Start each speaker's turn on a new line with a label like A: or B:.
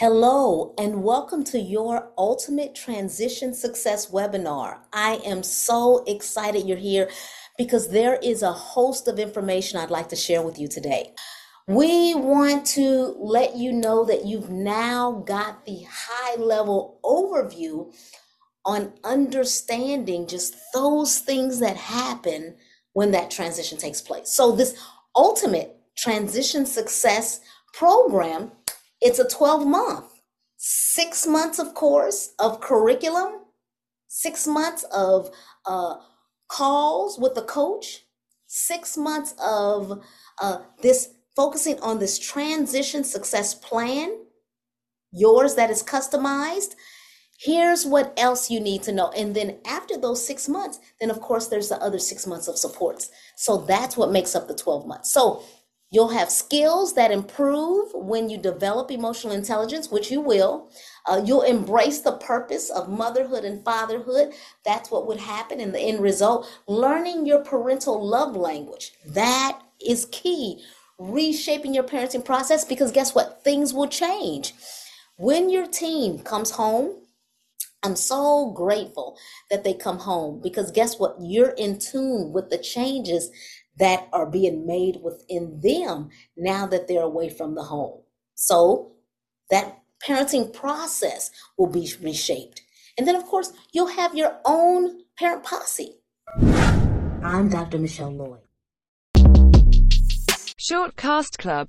A: Hello, and welcome to your Ultimate Transition Success webinar. I am so excited you're here because there is a host of information I'd like to share with you today. We want to let you know that you've now got the high level overview on understanding just those things that happen when that transition takes place. So, this Ultimate Transition Success program it's a 12 month, six months, of course, of curriculum, six months of uh, calls with the coach, six months of uh, this focusing on this transition success plan, yours that is customized. Here's what else you need to know. And then after those six months, then of course there's the other six months of supports. So that's what makes up the 12 months. So You'll have skills that improve when you develop emotional intelligence, which you will. Uh, you'll embrace the purpose of motherhood and fatherhood. That's what would happen in the end result. Learning your parental love language. That is key. Reshaping your parenting process because guess what? Things will change. When your team comes home, I'm so grateful that they come home because guess what? You're in tune with the changes that are being made within them now that they're away from the home. So that parenting process will be reshaped. And then, of course, you'll have your own parent posse. I'm Dr. Michelle Lloyd.
B: Shortcast Club